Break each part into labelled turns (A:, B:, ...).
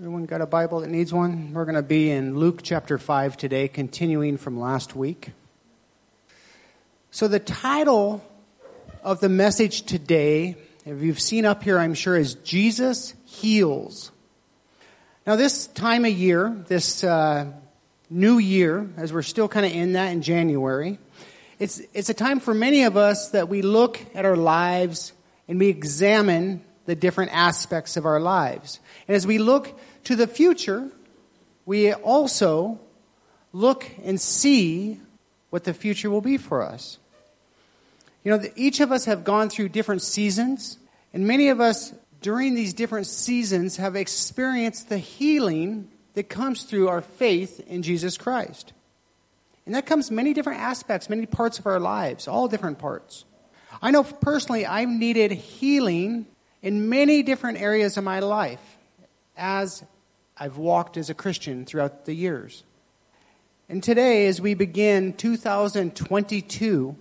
A: Everyone got a Bible that needs one? We're going to be in Luke chapter 5 today, continuing from last week. So, the title of the message today, if you've seen up here, I'm sure, is Jesus Heals. Now, this time of year, this uh, new year, as we're still kind of in that in January, it's, it's a time for many of us that we look at our lives and we examine the different aspects of our lives. And as we look to the future, we also look and see what the future will be for us. You know, each of us have gone through different seasons, and many of us during these different seasons have experienced the healing that comes through our faith in Jesus Christ. And that comes many different aspects, many parts of our lives, all different parts. I know personally I've needed healing in many different areas of my life as I've walked as a Christian throughout the years. And today, as we begin 2022,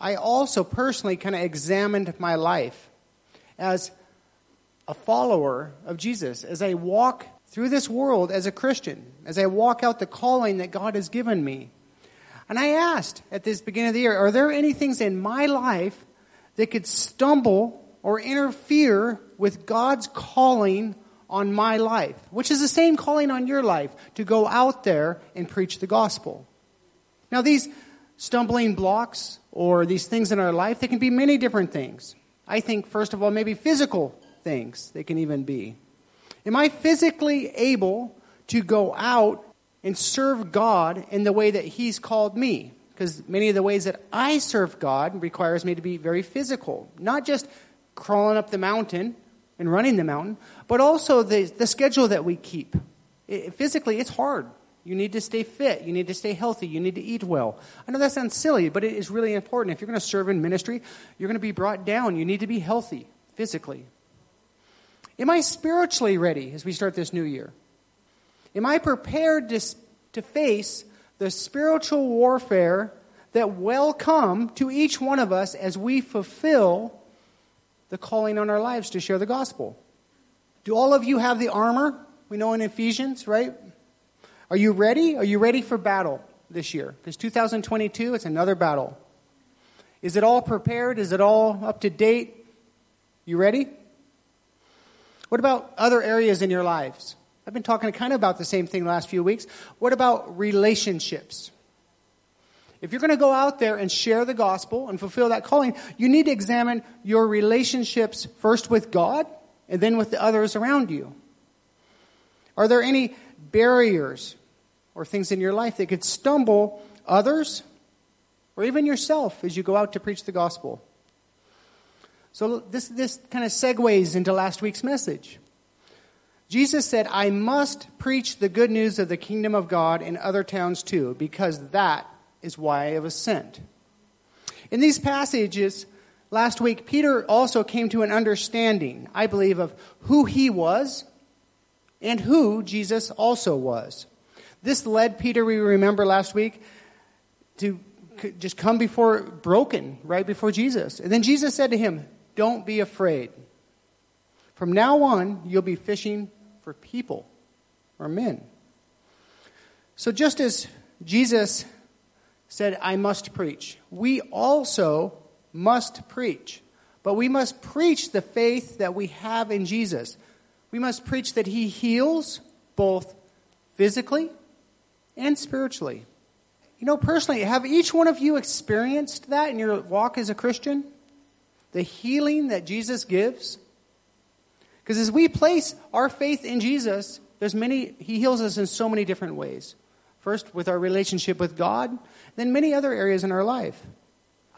A: I also personally kind of examined my life as a follower of Jesus, as I walk through this world as a Christian, as I walk out the calling that God has given me. And I asked at this beginning of the year, are there any things in my life that could stumble or interfere with God's calling on my life, which is the same calling on your life to go out there and preach the gospel. Now, these stumbling blocks or these things in our life, they can be many different things. I think, first of all, maybe physical things they can even be. Am I physically able to go out and serve God in the way that He's called me? Because many of the ways that I serve God requires me to be very physical, not just crawling up the mountain and running the mountain, but also the, the schedule that we keep. It, physically, it's hard. You need to stay fit. You need to stay healthy. You need to eat well. I know that sounds silly, but it is really important. If you're going to serve in ministry, you're going to be brought down. You need to be healthy physically. Am I spiritually ready as we start this new year? Am I prepared to, to face the spiritual warfare that will come to each one of us as we fulfill the calling on our lives to share the gospel. Do all of you have the armor? We know in Ephesians, right? Are you ready? Are you ready for battle this year? Because 2022, it's another battle. Is it all prepared? Is it all up to date? You ready? What about other areas in your lives? I've been talking kind of about the same thing the last few weeks. What about relationships? If you're going to go out there and share the gospel and fulfill that calling, you need to examine your relationships first with God and then with the others around you. Are there any barriers or things in your life that could stumble others or even yourself as you go out to preach the gospel? So, this, this kind of segues into last week's message. Jesus said, I must preach the good news of the kingdom of God in other towns too, because that is why I have was sent. In these passages, last week, Peter also came to an understanding, I believe, of who he was and who Jesus also was. This led Peter, we remember last week, to just come before broken, right before Jesus. And then Jesus said to him, Don't be afraid. From now on, you'll be fishing for people or men. So just as Jesus said, I must preach. We also must preach, but we must preach the faith that we have in Jesus. We must preach that he heals both physically and spiritually. You know, personally, have each one of you experienced that in your walk as a Christian? The healing that Jesus gives? Because as we place our faith in Jesus, there's many, he heals us in so many different ways. First, with our relationship with God, then many other areas in our life.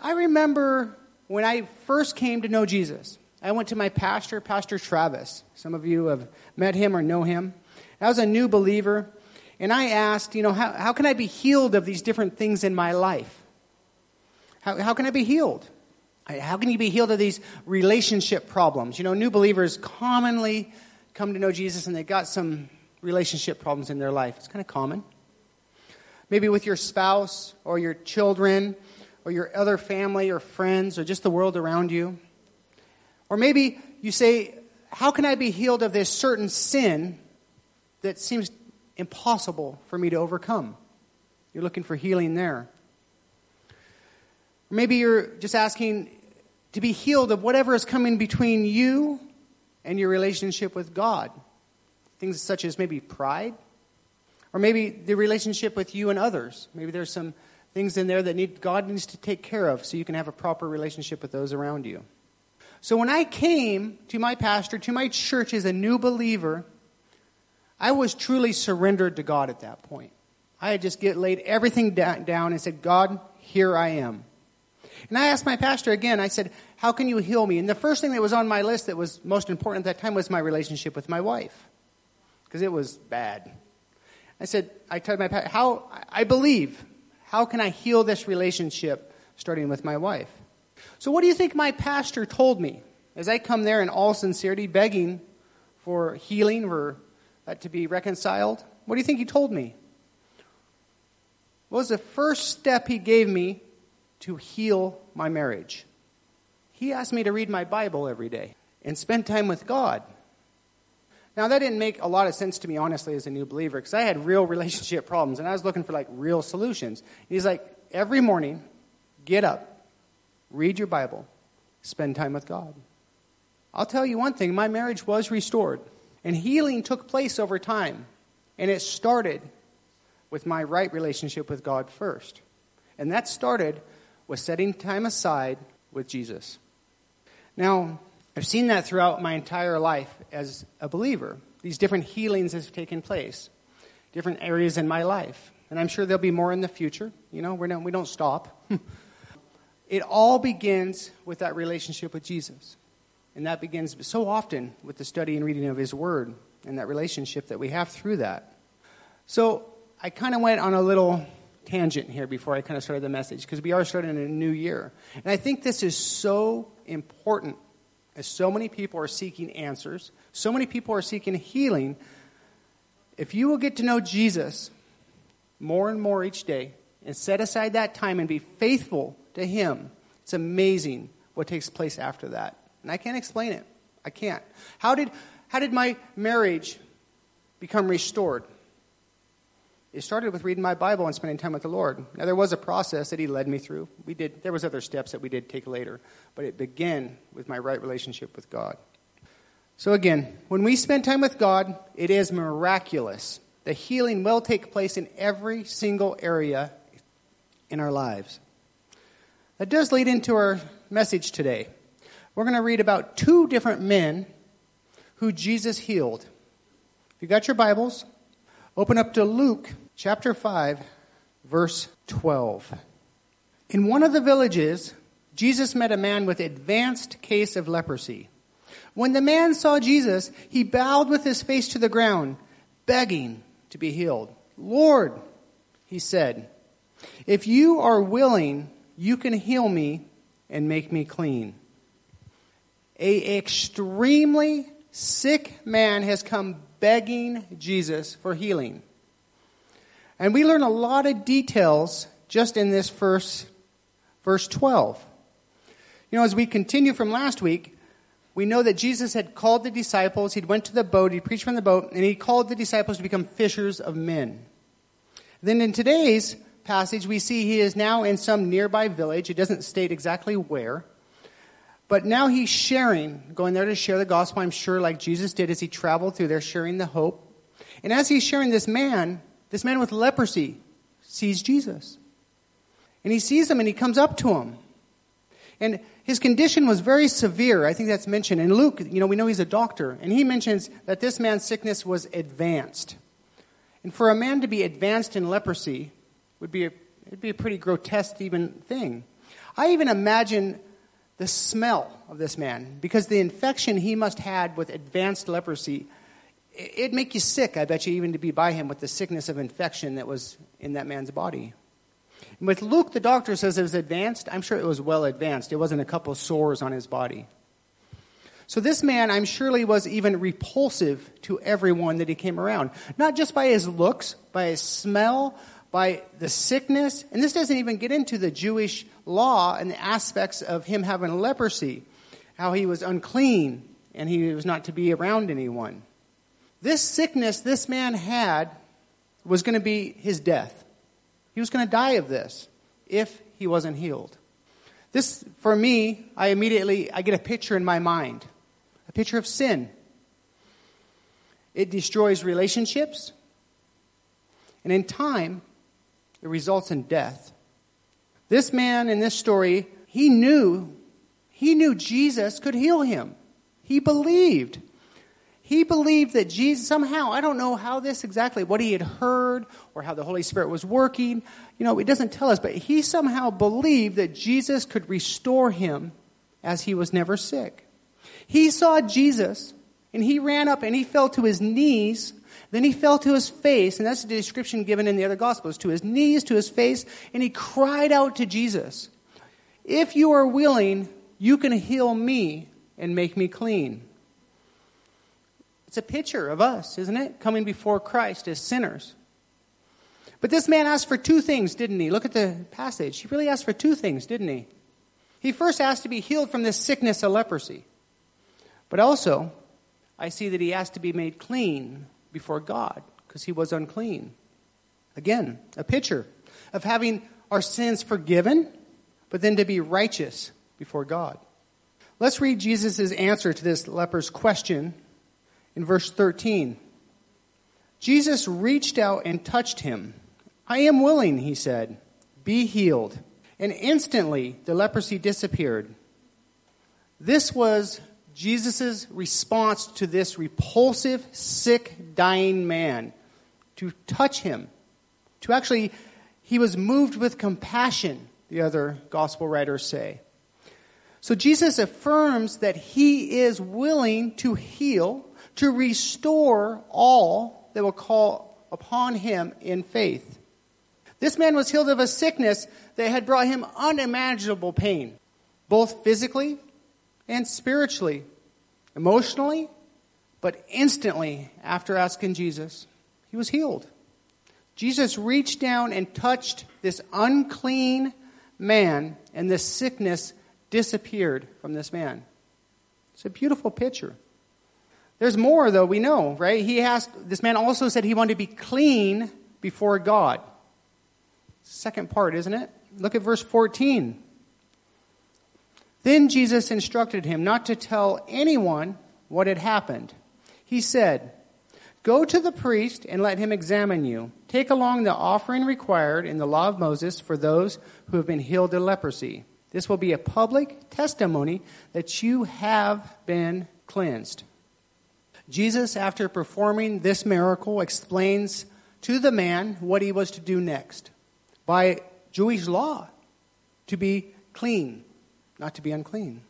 A: I remember when I first came to know Jesus, I went to my pastor, Pastor Travis. Some of you have met him or know him. I was a new believer, and I asked, you know, how, how can I be healed of these different things in my life? How, how can I be healed? How can you be healed of these relationship problems? You know, new believers commonly come to know Jesus and they've got some relationship problems in their life. It's kind of common maybe with your spouse or your children or your other family or friends or just the world around you. Or maybe you say, How can I be healed of this certain sin that seems impossible for me to overcome? You're looking for healing there. Or maybe you're just asking to be healed of whatever is coming between you and your relationship with God. Things such as maybe pride or maybe the relationship with you and others. Maybe there's some things in there that need, God needs to take care of so you can have a proper relationship with those around you. So when I came to my pastor, to my church as a new believer, I was truly surrendered to God at that point. I had just get laid everything down and said, God, here I am. And I asked my pastor again, I said, How can you heal me? And the first thing that was on my list that was most important at that time was my relationship with my wife, because it was bad. I said, I told my pastor, how, I believe. How can I heal this relationship starting with my wife? So, what do you think my pastor told me as I come there in all sincerity, begging for healing, for uh, to be reconciled? What do you think he told me? What was the first step he gave me to heal my marriage? He asked me to read my Bible every day and spend time with God. Now, that didn't make a lot of sense to me, honestly, as a new believer, because I had real relationship problems and I was looking for like real solutions. he's like, every morning, get up, read your Bible, spend time with God. I'll tell you one thing my marriage was restored, and healing took place over time. And it started with my right relationship with God first. And that started with setting time aside with Jesus. Now, I've seen that throughout my entire life as a believer. These different healings have taken place, different areas in my life. And I'm sure there'll be more in the future. You know, we're not, we don't stop. it all begins with that relationship with Jesus. And that begins so often with the study and reading of His Word and that relationship that we have through that. So I kind of went on a little tangent here before I kind of started the message because we are starting a new year. And I think this is so important as so many people are seeking answers, so many people are seeking healing. If you will get to know Jesus more and more each day and set aside that time and be faithful to Him, it's amazing what takes place after that. And I can't explain it. I can't. How did, how did my marriage become restored? it started with reading my Bible and spending time with the Lord. Now there was a process that He led me through. We did there was other steps that we did take later, but it began with my right relationship with God. So again, when we spend time with God, it is miraculous. The healing will take place in every single area in our lives. That does lead into our message today. We're going to read about two different men who Jesus healed. If you got your Bibles, Open up to Luke chapter 5, verse 12. In one of the villages, Jesus met a man with advanced case of leprosy. When the man saw Jesus, he bowed with his face to the ground, begging to be healed. Lord, he said, if you are willing, you can heal me and make me clean. A extremely sick man has come begging Jesus for healing. And we learn a lot of details just in this verse, verse 12. You know, as we continue from last week, we know that Jesus had called the disciples, he would went to the boat, he preached from the boat, and he called the disciples to become fishers of men. Then in today's passage, we see he is now in some nearby village. It doesn't state exactly where. But now he's sharing, going there to share the gospel, I'm sure, like Jesus did as he traveled through there, sharing the hope. And as he's sharing, this man, this man with leprosy, sees Jesus. And he sees him and he comes up to him. And his condition was very severe. I think that's mentioned. And Luke, you know, we know he's a doctor. And he mentions that this man's sickness was advanced. And for a man to be advanced in leprosy would be a, it'd be a pretty grotesque even thing. I even imagine the smell of this man because the infection he must had with advanced leprosy it'd make you sick i bet you even to be by him with the sickness of infection that was in that man's body and with luke the doctor says it was advanced i'm sure it was well advanced it wasn't a couple sores on his body so this man, I'm surely, was even repulsive to everyone that he came around. Not just by his looks, by his smell, by the sickness, and this doesn't even get into the Jewish law and the aspects of him having leprosy, how he was unclean and he was not to be around anyone. This sickness this man had was going to be his death. He was going to die of this if he wasn't healed. This, for me, I immediately, I get a picture in my mind, a picture of sin. It destroys relationships, and in time, it results in death. This man in this story, he knew, he knew Jesus could heal him. He believed. He believed that Jesus somehow, I don't know how this exactly, what he had heard or how the Holy Spirit was working, you know, it doesn't tell us, but he somehow believed that Jesus could restore him as he was never sick. He saw Jesus and he ran up and he fell to his knees then he fell to his face, and that's the description given in the other Gospels to his knees, to his face, and he cried out to Jesus, If you are willing, you can heal me and make me clean. It's a picture of us, isn't it? Coming before Christ as sinners. But this man asked for two things, didn't he? Look at the passage. He really asked for two things, didn't he? He first asked to be healed from this sickness of leprosy. But also, I see that he asked to be made clean before God because he was unclean. Again, a picture of having our sins forgiven, but then to be righteous before God. Let's read Jesus' answer to this leper's question in verse 13. Jesus reached out and touched him. I am willing, he said. Be healed. And instantly the leprosy disappeared. This was Jesus' response to this repulsive, sick, dying man to touch him, to actually, he was moved with compassion, the other gospel writers say. So Jesus affirms that he is willing to heal, to restore all that will call upon him in faith. This man was healed of a sickness that had brought him unimaginable pain, both physically and spiritually, emotionally, but instantly after asking Jesus, he was healed. Jesus reached down and touched this unclean man, and this sickness disappeared from this man. It's a beautiful picture. There's more, though, we know, right? He asked, this man also said he wanted to be clean before God. Second part, isn't it? Look at verse 14. Then Jesus instructed him not to tell anyone what had happened. He said, Go to the priest and let him examine you. Take along the offering required in the law of Moses for those who have been healed of leprosy. This will be a public testimony that you have been cleansed. Jesus, after performing this miracle, explains to the man what he was to do next. By Jewish law, to be clean not to be unclean.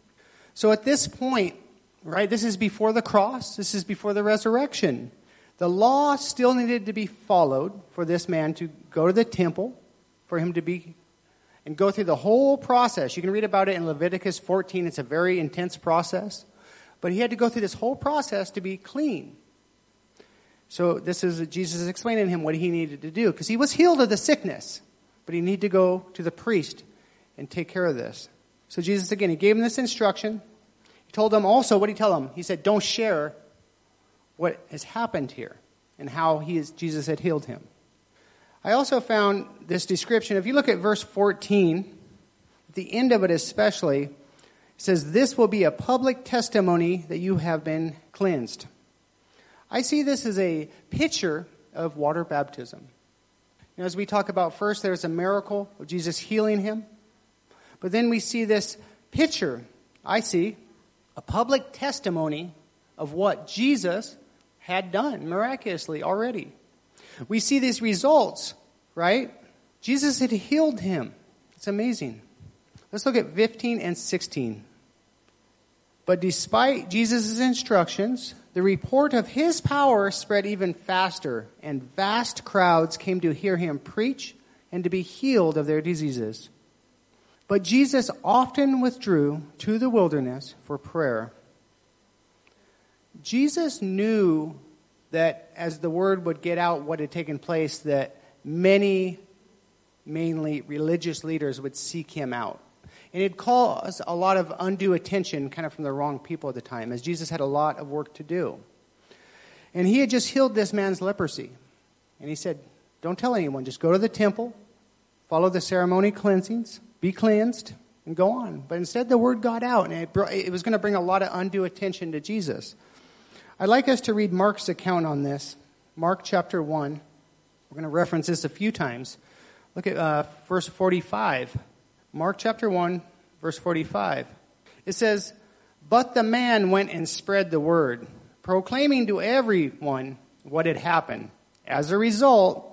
A: So at this point, right, this is before the cross, this is before the resurrection. The law still needed to be followed for this man to go to the temple, for him to be, and go through the whole process. You can read about it in Leviticus 14, it's a very intense process. But he had to go through this whole process to be clean. So this is Jesus explaining to him what he needed to do because he was healed of the sickness, but he needed to go to the priest and take care of this. So Jesus, again, he gave him this instruction. He told them also, what did he tell them? He said, don't share what has happened here and how he is, Jesus had healed him. I also found this description. If you look at verse 14, the end of it especially, it says, This will be a public testimony that you have been cleansed. I see this as a picture of water baptism. as we talk about first, there's a miracle of Jesus healing him. But then we see this picture. I see a public testimony of what Jesus had done miraculously already. We see these results, right? Jesus had healed him. It's amazing. Let's look at 15 and 16. But despite Jesus' instructions, the report of his power spread even faster, and vast crowds came to hear him preach and to be healed of their diseases. But Jesus often withdrew to the wilderness for prayer. Jesus knew that as the word would get out what had taken place, that many, mainly religious leaders, would seek him out. And it caused a lot of undue attention, kind of from the wrong people at the time, as Jesus had a lot of work to do. And he had just healed this man's leprosy. And he said, Don't tell anyone, just go to the temple, follow the ceremony cleansings be cleansed, and go on. But instead, the word got out, and it, brought, it was going to bring a lot of undue attention to Jesus. I'd like us to read Mark's account on this. Mark chapter 1. We're going to reference this a few times. Look at uh, verse 45. Mark chapter 1, verse 45. It says, But the man went and spread the word, proclaiming to everyone what had happened. As a result,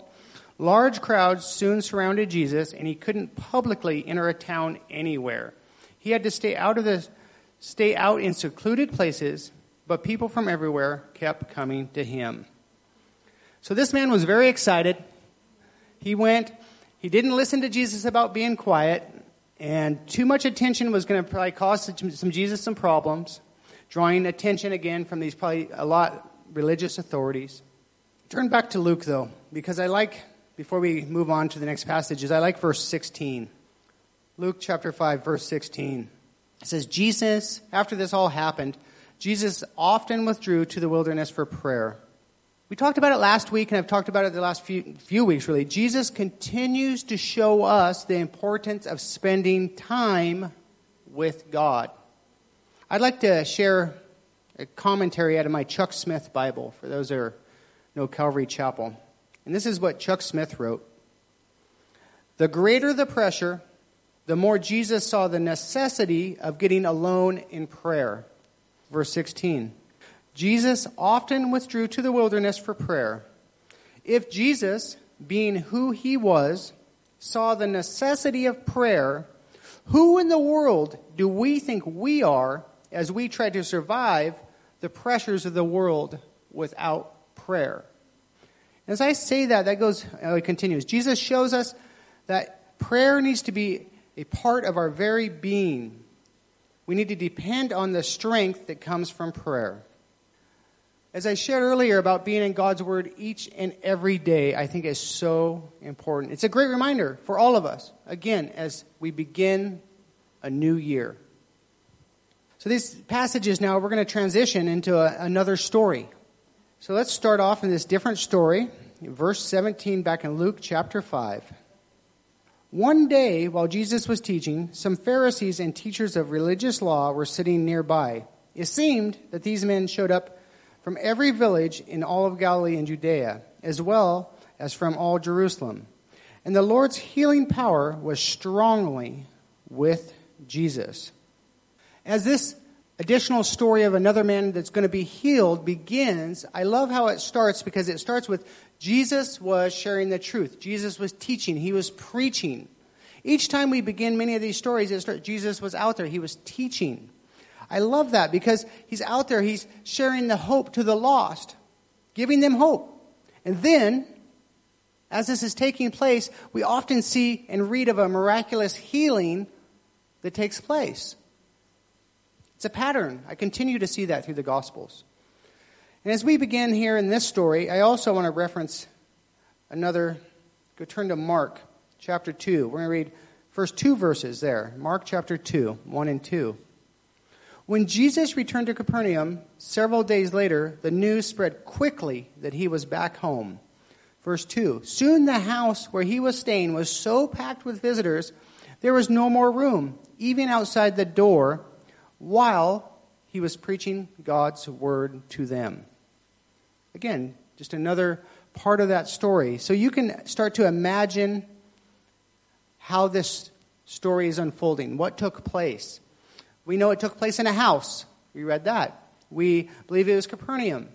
A: Large crowds soon surrounded Jesus, and he couldn't publicly enter a town anywhere. He had to stay out of the stay out in secluded places, but people from everywhere kept coming to him. So this man was very excited. He went, he didn't listen to Jesus about being quiet, and too much attention was going to probably cause some Jesus some problems, drawing attention again from these probably a lot religious authorities. Turn back to Luke though, because I like before we move on to the next passage is I like verse 16. Luke chapter 5, verse 16. It says, Jesus, after this all happened, Jesus often withdrew to the wilderness for prayer. We talked about it last week, and I've talked about it the last few, few weeks, really. Jesus continues to show us the importance of spending time with God. I'd like to share a commentary out of my Chuck Smith Bible for those are know Calvary Chapel. And this is what Chuck Smith wrote The greater the pressure, the more Jesus saw the necessity of getting alone in prayer. Verse 16 Jesus often withdrew to the wilderness for prayer. If Jesus, being who he was, saw the necessity of prayer, who in the world do we think we are as we try to survive the pressures of the world without prayer? As I say that, that goes, uh, it continues. Jesus shows us that prayer needs to be a part of our very being. We need to depend on the strength that comes from prayer. As I shared earlier about being in God's Word each and every day, I think is so important. It's a great reminder for all of us, again, as we begin a new year. So, these passages now, we're going to transition into a, another story. So, let's start off in this different story verse 17 back in Luke chapter 5. One day, while Jesus was teaching, some Pharisees and teachers of religious law were sitting nearby. It seemed that these men showed up from every village in all of Galilee and Judea, as well as from all Jerusalem. And the Lord's healing power was strongly with Jesus. As this additional story of another man that's going to be healed begins, I love how it starts because it starts with Jesus was sharing the truth. Jesus was teaching. He was preaching. Each time we begin many of these stories, starts, Jesus was out there. He was teaching. I love that because he's out there. He's sharing the hope to the lost, giving them hope. And then, as this is taking place, we often see and read of a miraculous healing that takes place. It's a pattern. I continue to see that through the Gospels. And as we begin here in this story, I also want to reference another. Go turn to Mark chapter 2. We're going to read first two verses there Mark chapter 2, 1 and 2. When Jesus returned to Capernaum several days later, the news spread quickly that he was back home. Verse 2 Soon the house where he was staying was so packed with visitors, there was no more room, even outside the door, while he was preaching God's word to them. Again, just another part of that story. So you can start to imagine how this story is unfolding, what took place. We know it took place in a house. We read that. We believe it was Capernaum.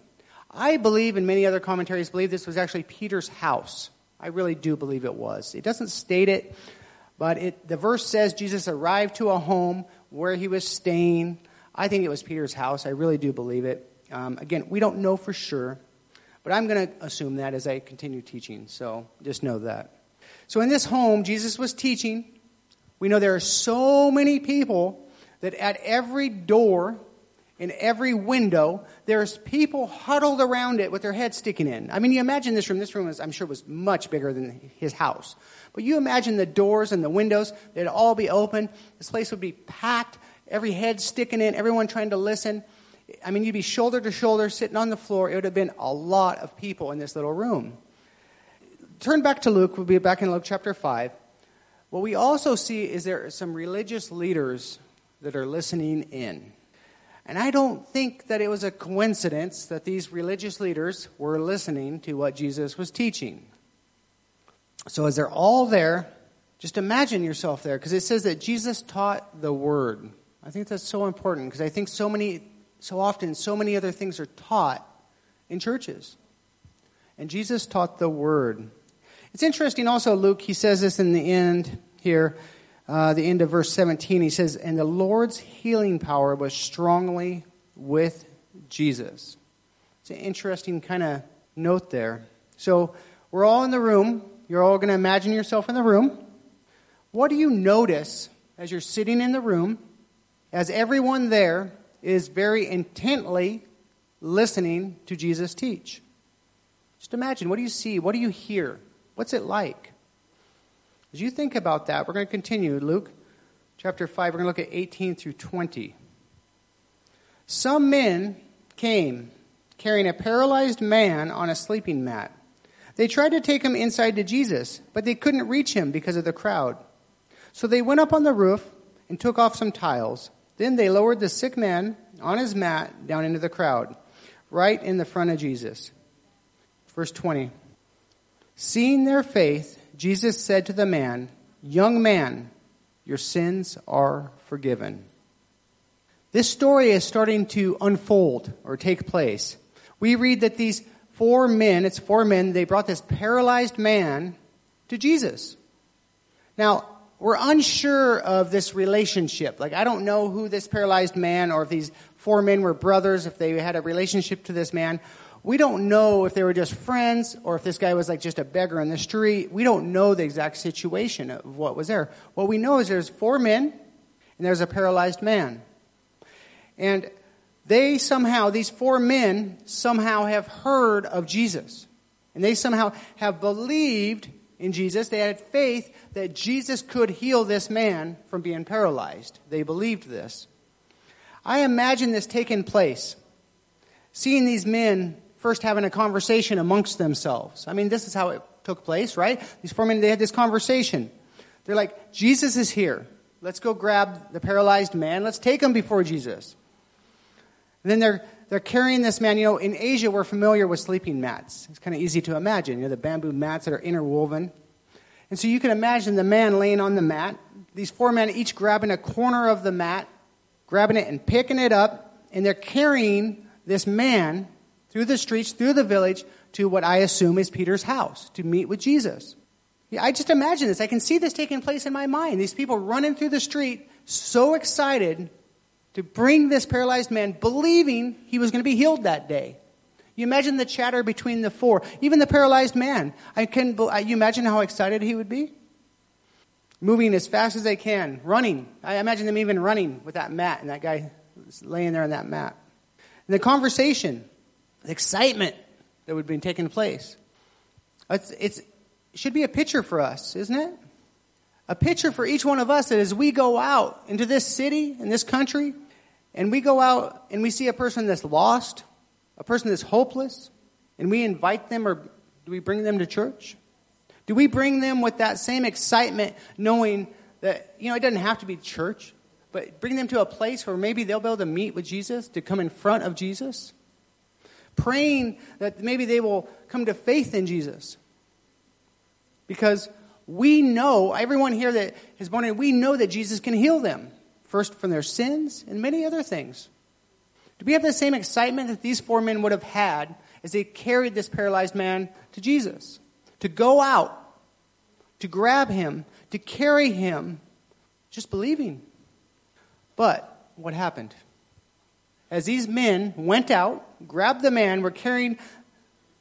A: I believe, and many other commentaries believe, this was actually Peter's house. I really do believe it was. It doesn't state it, but it, the verse says Jesus arrived to a home where he was staying. I think it was Peter's house. I really do believe it. Um, again, we don't know for sure. But I'm going to assume that as I continue teaching, so just know that. So in this home, Jesus was teaching. We know there are so many people that at every door, in every window, there's people huddled around it with their heads sticking in. I mean, you imagine this room. This room, is, I'm sure, was much bigger than his house. But you imagine the doors and the windows, they'd all be open. This place would be packed, every head sticking in, everyone trying to listen. I mean, you'd be shoulder to shoulder sitting on the floor. It would have been a lot of people in this little room. Turn back to Luke. We'll be back in Luke chapter 5. What we also see is there are some religious leaders that are listening in. And I don't think that it was a coincidence that these religious leaders were listening to what Jesus was teaching. So, as they're all there, just imagine yourself there, because it says that Jesus taught the Word. I think that's so important, because I think so many so often so many other things are taught in churches. And Jesus taught the word. It's interesting also, Luke, he says this in the end here, uh, the end of verse 17. He says, And the Lord's healing power was strongly with Jesus. It's an interesting kind of note there. So we're all in the room. You're all going to imagine yourself in the room. What do you notice as you're sitting in the room, as everyone there is very intently listening to Jesus teach. Just imagine what do you see? What do you hear? What's it like? As you think about that, we're going to continue. Luke chapter 5, we're going to look at 18 through 20. Some men came carrying a paralyzed man on a sleeping mat. They tried to take him inside to Jesus, but they couldn't reach him because of the crowd. So they went up on the roof and took off some tiles then they lowered the sick man on his mat down into the crowd, right in the front of Jesus. Verse 20. Seeing their faith, Jesus said to the man, Young man, your sins are forgiven. This story is starting to unfold or take place. We read that these four men, it's four men, they brought this paralyzed man to Jesus. Now, we're unsure of this relationship. Like, I don't know who this paralyzed man or if these four men were brothers, if they had a relationship to this man. We don't know if they were just friends or if this guy was like just a beggar in the street. We don't know the exact situation of what was there. What we know is there's four men and there's a paralyzed man. And they somehow, these four men somehow have heard of Jesus. And they somehow have believed in Jesus. They had faith that Jesus could heal this man from being paralyzed. They believed this. I imagine this taking place, seeing these men first having a conversation amongst themselves. I mean, this is how it took place, right? These four men, they had this conversation. They're like, Jesus is here. Let's go grab the paralyzed man. Let's take him before Jesus. And then they're they're carrying this man. You know, in Asia, we're familiar with sleeping mats. It's kind of easy to imagine, you know, the bamboo mats that are interwoven. And so you can imagine the man laying on the mat, these four men each grabbing a corner of the mat, grabbing it and picking it up, and they're carrying this man through the streets, through the village, to what I assume is Peter's house to meet with Jesus. Yeah, I just imagine this. I can see this taking place in my mind. These people running through the street, so excited to bring this paralyzed man, believing he was going to be healed that day. You imagine the chatter between the four, even the paralyzed man. I can you imagine how excited he would be? Moving as fast as they can, running. I imagine them even running with that mat and that guy laying there on that mat. And the conversation, the excitement that would be taking place. It's, it's, it should be a picture for us, isn't it? a picture for each one of us that as we go out into this city, and this country, and we go out and we see a person that's lost, a person that's hopeless, and we invite them or do we bring them to church? Do we bring them with that same excitement knowing that, you know, it doesn't have to be church, but bring them to a place where maybe they'll be able to meet with Jesus, to come in front of Jesus? Praying that maybe they will come to faith in Jesus. Because we know, everyone here that is born in. we know that Jesus can heal them, first from their sins and many other things. Do we have the same excitement that these four men would have had as they carried this paralyzed man to Jesus? To go out, to grab him, to carry him, just believing. But what happened? As these men went out, grabbed the man, were carrying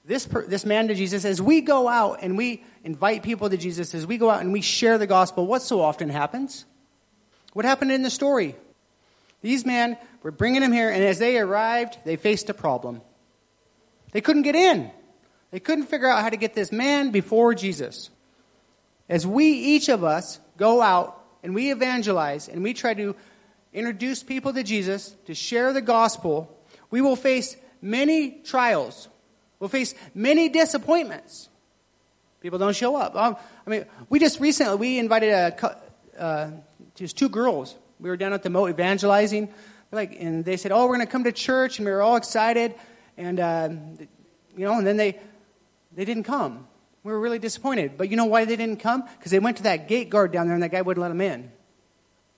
A: this, per, this man to Jesus, as we go out and we invite people to Jesus, as we go out and we share the gospel, what so often happens? What happened in the story? These men were bringing him here, and as they arrived, they faced a problem. They couldn't get in. They couldn't figure out how to get this man before Jesus. As we, each of us, go out and we evangelize and we try to introduce people to Jesus, to share the gospel, we will face many trials we will face many disappointments. People don't show up. Um, I mean, we just recently we invited a, uh, just two girls. We were down at the Mo evangelizing, like, and they said, "Oh, we're going to come to church," and we were all excited, and uh, you know, and then they they didn't come. We were really disappointed. But you know why they didn't come? Because they went to that gate guard down there, and that guy wouldn't let them in.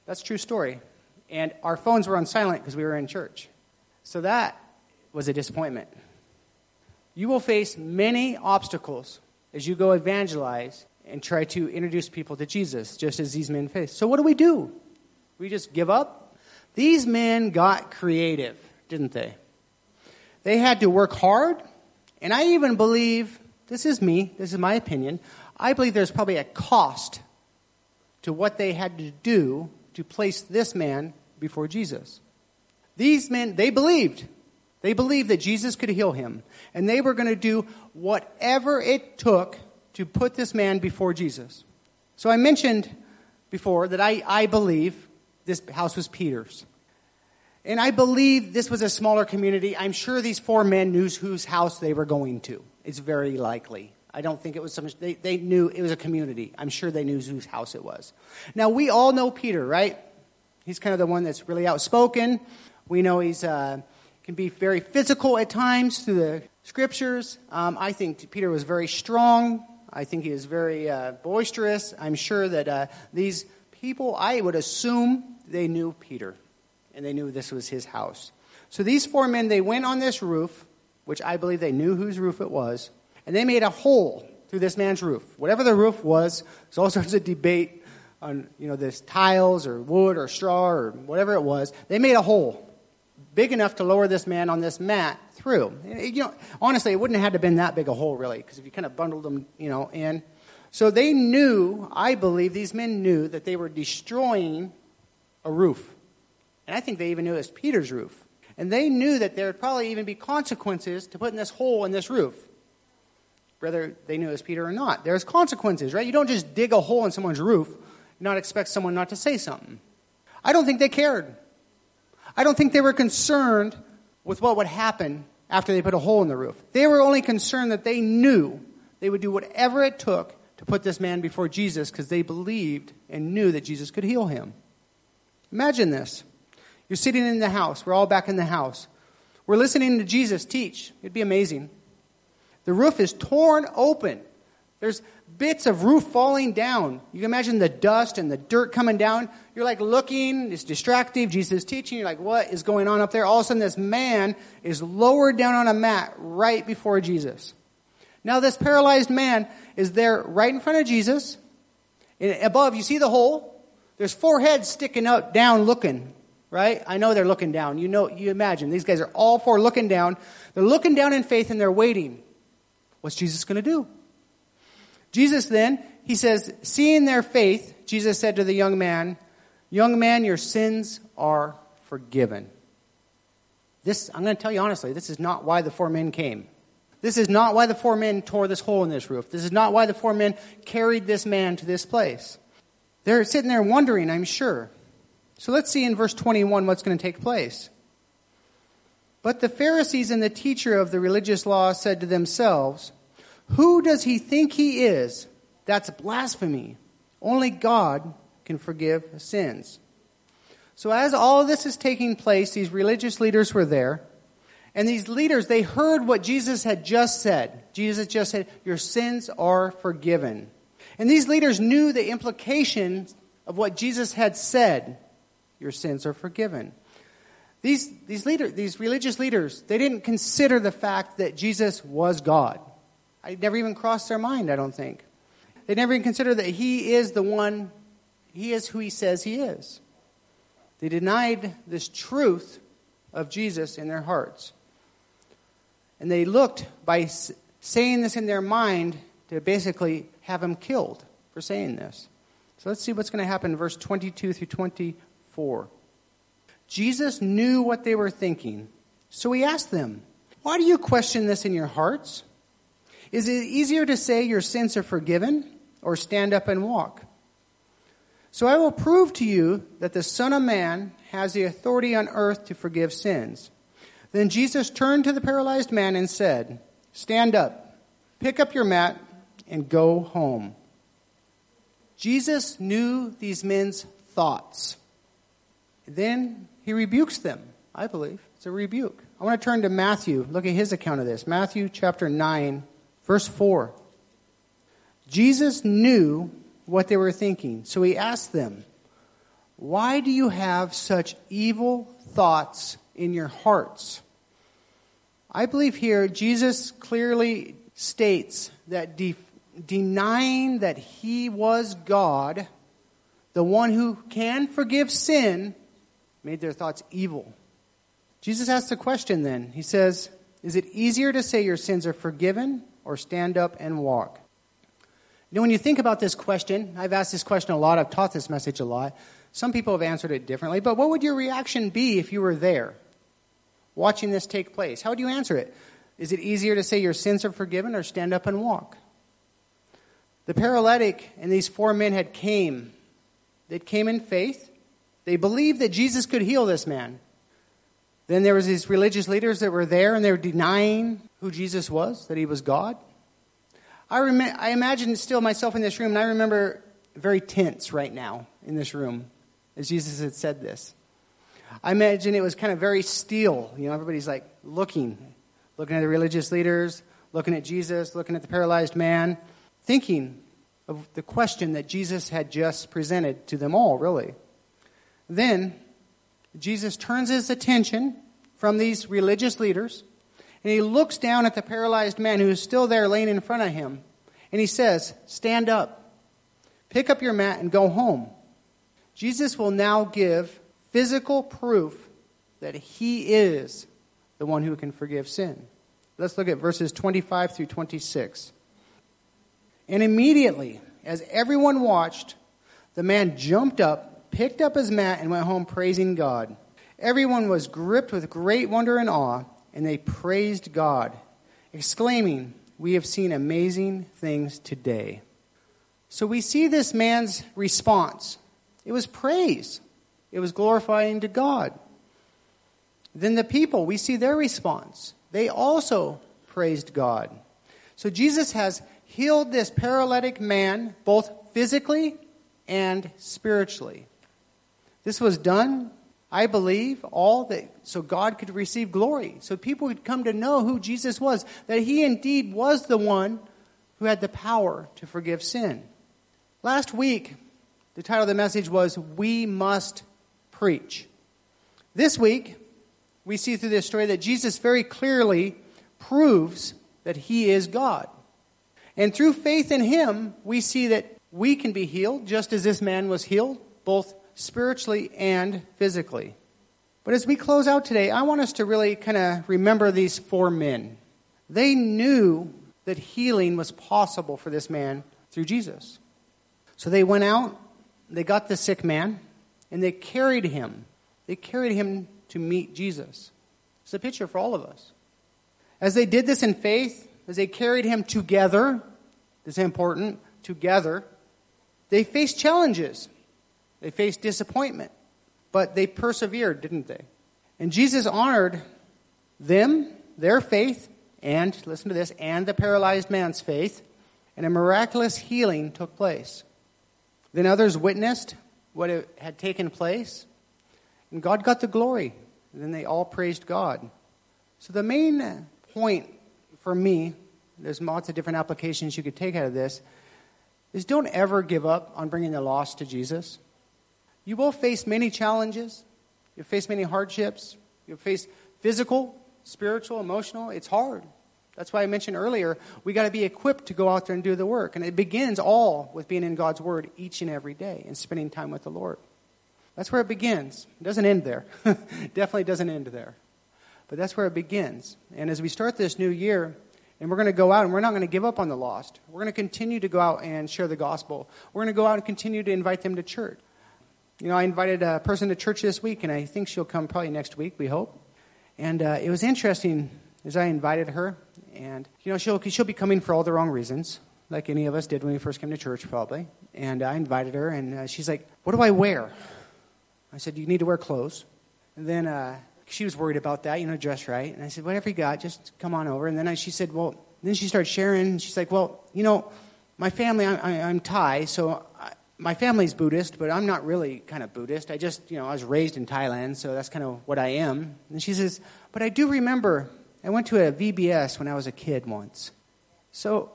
A: That's true story. And our phones were on silent because we were in church. So that was a disappointment. You will face many obstacles as you go evangelize and try to introduce people to Jesus, just as these men faced. So, what do we do? We just give up? These men got creative, didn't they? They had to work hard, and I even believe this is me, this is my opinion. I believe there's probably a cost to what they had to do to place this man before Jesus. These men, they believed. They believed that Jesus could heal him, and they were going to do whatever it took to put this man before Jesus. So I mentioned before that I, I believe this house was Peter's. And I believe this was a smaller community. I'm sure these four men knew whose house they were going to. It's very likely. I don't think it was so much, they, they knew it was a community. I'm sure they knew whose house it was. Now, we all know Peter, right? He's kind of the one that's really outspoken. We know he's, uh, can be very physical at times through the scriptures. Um, I think Peter was very strong. I think he was very uh, boisterous. I'm sure that uh, these people, I would assume, they knew Peter and they knew this was his house. So these four men, they went on this roof, which I believe they knew whose roof it was, and they made a hole through this man's roof. Whatever the roof was, there's all sorts of debate on you know this tiles or wood or straw or whatever it was. They made a hole big enough to lower this man on this mat through. You know, honestly, it wouldn't have had to been that big a hole, really, because if you kind of bundled them, you know, in. So they knew, I believe, these men knew that they were destroying a roof. And I think they even knew it was Peter's roof. And they knew that there would probably even be consequences to putting this hole in this roof. Whether they knew it was Peter or not. There's consequences, right? You don't just dig a hole in someone's roof and not expect someone not to say something. I don't think they cared. I don't think they were concerned with what would happen after they put a hole in the roof. They were only concerned that they knew they would do whatever it took to put this man before Jesus because they believed and knew that Jesus could heal him. Imagine this. You're sitting in the house. We're all back in the house. We're listening to Jesus teach. It'd be amazing. The roof is torn open. There's bits of roof falling down. You can imagine the dust and the dirt coming down. You're like looking, it's distractive. Jesus is teaching. You're like, what is going on up there? All of a sudden, this man is lowered down on a mat right before Jesus. Now, this paralyzed man is there right in front of Jesus. And above, you see the hole. There's four heads sticking out, down looking, right? I know they're looking down. You know, you imagine. These guys are all four looking down. They're looking down in faith and they're waiting. What's Jesus going to do? Jesus then, he says, Seeing their faith, Jesus said to the young man, Young man, your sins are forgiven. This, I'm going to tell you honestly, this is not why the four men came. This is not why the four men tore this hole in this roof. This is not why the four men carried this man to this place. They're sitting there wondering, I'm sure. So let's see in verse 21 what's going to take place. But the Pharisees and the teacher of the religious law said to themselves, who does he think he is? That's blasphemy. Only God can forgive sins. So, as all this is taking place, these religious leaders were there. And these leaders, they heard what Jesus had just said. Jesus just said, Your sins are forgiven. And these leaders knew the implications of what Jesus had said Your sins are forgiven. These, these, leader, these religious leaders, they didn't consider the fact that Jesus was God. It never even crossed their mind, I don't think. They never even considered that he is the one, he is who he says he is. They denied this truth of Jesus in their hearts. And they looked by saying this in their mind to basically have him killed for saying this. So let's see what's going to happen in verse 22 through 24. Jesus knew what they were thinking, so he asked them, Why do you question this in your hearts? Is it easier to say your sins are forgiven or stand up and walk? So I will prove to you that the Son of Man has the authority on earth to forgive sins. Then Jesus turned to the paralyzed man and said, Stand up, pick up your mat, and go home. Jesus knew these men's thoughts. Then he rebukes them, I believe. It's a rebuke. I want to turn to Matthew. Look at his account of this. Matthew chapter 9, Verse 4 Jesus knew what they were thinking, so he asked them, Why do you have such evil thoughts in your hearts? I believe here Jesus clearly states that de- denying that he was God, the one who can forgive sin, made their thoughts evil. Jesus asks a question then. He says, Is it easier to say your sins are forgiven or stand up and walk? You know, when you think about this question, I've asked this question a lot, I've taught this message a lot. Some people have answered it differently, but what would your reaction be if you were there watching this take place? How would you answer it? Is it easier to say your sins are forgiven or stand up and walk? The paralytic and these four men had came. They came in faith. They believed that Jesus could heal this man. Then there was these religious leaders that were there and they were denying who Jesus was, that he was God. I, rem- I imagine still myself in this room, and I remember very tense right now in this room as Jesus had said this. I imagine it was kind of very steel, You know, everybody's like looking, looking at the religious leaders, looking at Jesus, looking at the paralyzed man, thinking of the question that Jesus had just presented to them all, really. Then Jesus turns his attention from these religious leaders and he looks down at the paralyzed man who is still there laying in front of him. And he says, Stand up, pick up your mat, and go home. Jesus will now give physical proof that he is the one who can forgive sin. Let's look at verses 25 through 26. And immediately, as everyone watched, the man jumped up, picked up his mat, and went home praising God. Everyone was gripped with great wonder and awe and they praised God, exclaiming, We have seen amazing things today. So we see this man's response. It was praise, it was glorifying to God. Then the people, we see their response. They also praised God. So Jesus has healed this paralytic man both physically and spiritually. This was done I believe all that, so God could receive glory, so people could come to know who Jesus was, that he indeed was the one who had the power to forgive sin. Last week, the title of the message was We Must Preach. This week, we see through this story that Jesus very clearly proves that he is God. And through faith in him, we see that we can be healed just as this man was healed, both spiritually and physically. But as we close out today, I want us to really kind of remember these four men. They knew that healing was possible for this man through Jesus. So they went out, they got the sick man, and they carried him. They carried him to meet Jesus. It's a picture for all of us. As they did this in faith, as they carried him together, this is important, together, they faced challenges. They faced disappointment, but they persevered, didn't they? And Jesus honored them, their faith, and, listen to this, and the paralyzed man's faith, and a miraculous healing took place. Then others witnessed what had taken place, and God got the glory. And then they all praised God. So the main point for me, there's lots of different applications you could take out of this, is don't ever give up on bringing the lost to Jesus. You will face many challenges. You'll face many hardships. You'll face physical, spiritual, emotional. It's hard. That's why I mentioned earlier, we got to be equipped to go out there and do the work. And it begins all with being in God's Word each and every day and spending time with the Lord. That's where it begins. It doesn't end there. Definitely doesn't end there. But that's where it begins. And as we start this new year, and we're going to go out and we're not going to give up on the lost. We're going to continue to go out and share the gospel. We're going to go out and continue to invite them to church. You know, I invited a person to church this week, and I think she'll come probably next week, we hope. And uh, it was interesting as I invited her, and, you know, she'll, she'll be coming for all the wrong reasons, like any of us did when we first came to church, probably. And I invited her, and uh, she's like, What do I wear? I said, You need to wear clothes. And then uh, she was worried about that, you know, dress right. And I said, Whatever you got, just come on over. And then I, she said, Well, then she started sharing. She's like, Well, you know, my family, I, am I'm Thai, so my family's Buddhist, but I'm not really kind of Buddhist. I just, you know, I was raised in Thailand, so that's kind of what I am. And she says, But I do remember I went to a VBS when I was a kid once. So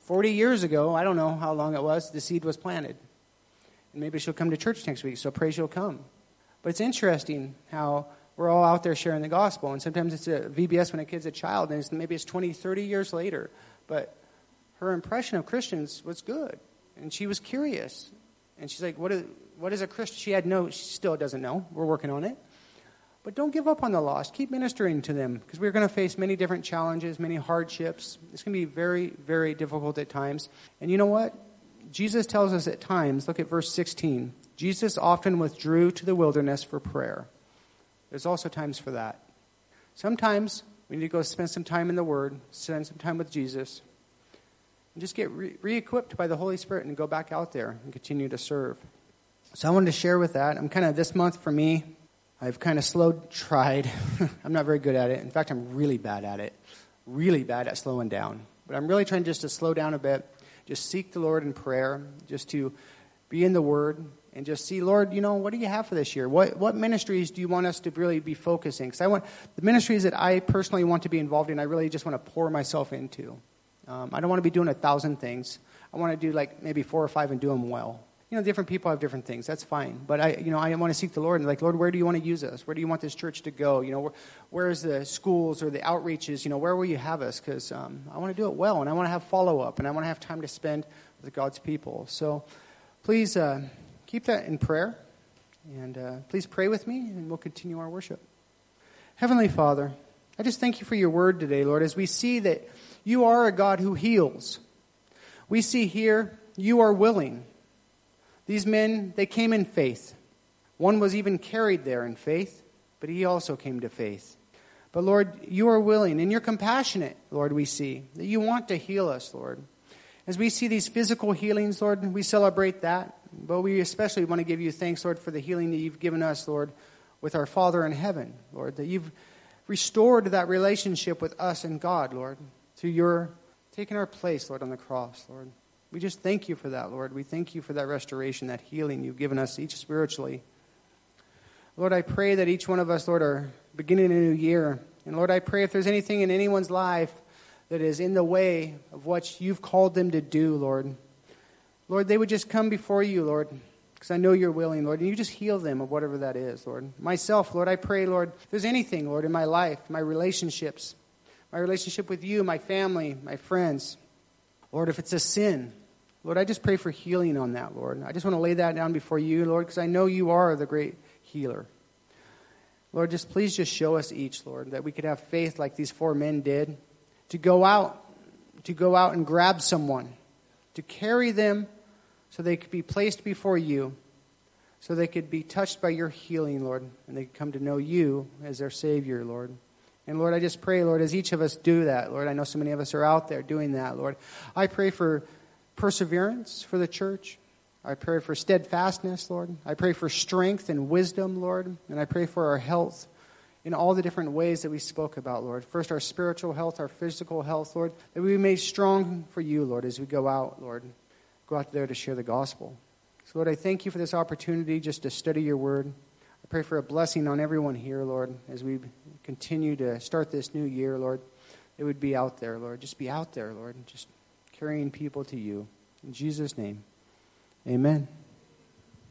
A: 40 years ago, I don't know how long it was, the seed was planted. And maybe she'll come to church next week, so pray she'll come. But it's interesting how we're all out there sharing the gospel, and sometimes it's a VBS when a kid's a child, and it's, maybe it's 20, 30 years later, but her impression of Christians was good and she was curious. And she's like, what is, what is a Christian? She had no, she still doesn't know. We're working on it. But don't give up on the lost. Keep ministering to them because we're going to face many different challenges, many hardships. It's going to be very, very difficult at times. And you know what? Jesus tells us at times, look at verse 16. Jesus often withdrew to the wilderness for prayer. There's also times for that. Sometimes we need to go spend some time in the Word, spend some time with Jesus, and just get re equipped by the Holy Spirit and go back out there and continue to serve. So I wanted to share with that. I'm kind of this month for me, I've kind of slowed, tried. I'm not very good at it. In fact, I'm really bad at it. Really bad at slowing down. But I'm really trying just to slow down a bit, just seek the Lord in prayer, just to be in the Word, and just see, Lord, you know, what do you have for this year? What, what ministries do you want us to really be focusing? Because I want the ministries that I personally want to be involved in, I really just want to pour myself into. Um, I don't want to be doing a thousand things. I want to do like maybe four or five and do them well. You know, different people have different things. That's fine. But I, you know, I want to seek the Lord and like, Lord, where do you want to use us? Where do you want this church to go? You know, where, where is the schools or the outreaches? You know, where will you have us? Because um, I want to do it well, and I want to have follow up, and I want to have time to spend with God's people. So, please uh, keep that in prayer, and uh, please pray with me, and we'll continue our worship. Heavenly Father, I just thank you for your word today, Lord, as we see that you are a God who heals. We see here, you are willing. These men, they came in faith. One was even carried there in faith, but he also came to faith. But Lord, you are willing and you're compassionate, Lord, we see, that you want to heal us, Lord. As we see these physical healings, Lord, we celebrate that, but we especially want to give you thanks, Lord, for the healing that you've given us, Lord, with our Father in heaven, Lord, that you've restored that relationship with us and God, Lord. To your taking our place, Lord, on the cross, Lord. We just thank you for that, Lord. We thank you for that restoration, that healing you've given us each spiritually. Lord, I pray that each one of us, Lord, are beginning a new year. And Lord, I pray if there's anything in anyone's life that is in the way of what you've called them to do, Lord, Lord, they would just come before you, Lord, because I know you're willing, Lord, and you just heal them of whatever that is, Lord. Myself, Lord, I pray, Lord, if there's anything, Lord, in my life, my relationships, my relationship with you, my family, my friends. Lord, if it's a sin, Lord, I just pray for healing on that, Lord. I just want to lay that down before you, Lord, because I know you are the great healer. Lord, just please just show us each, Lord, that we could have faith like these four men did to go out, to go out and grab someone, to carry them so they could be placed before you, so they could be touched by your healing, Lord, and they could come to know you as their Savior, Lord. And Lord, I just pray, Lord, as each of us do that, Lord, I know so many of us are out there doing that, Lord. I pray for perseverance for the church. I pray for steadfastness, Lord. I pray for strength and wisdom, Lord. And I pray for our health in all the different ways that we spoke about, Lord. First, our spiritual health, our physical health, Lord, that we be made strong for you, Lord, as we go out, Lord. Go out there to share the gospel. So, Lord, I thank you for this opportunity just to study your word pray for a blessing on everyone here, Lord, as we continue to start this new year, Lord. It would be out there, Lord. Just be out there, Lord. Just carrying people to you. In Jesus' name, amen.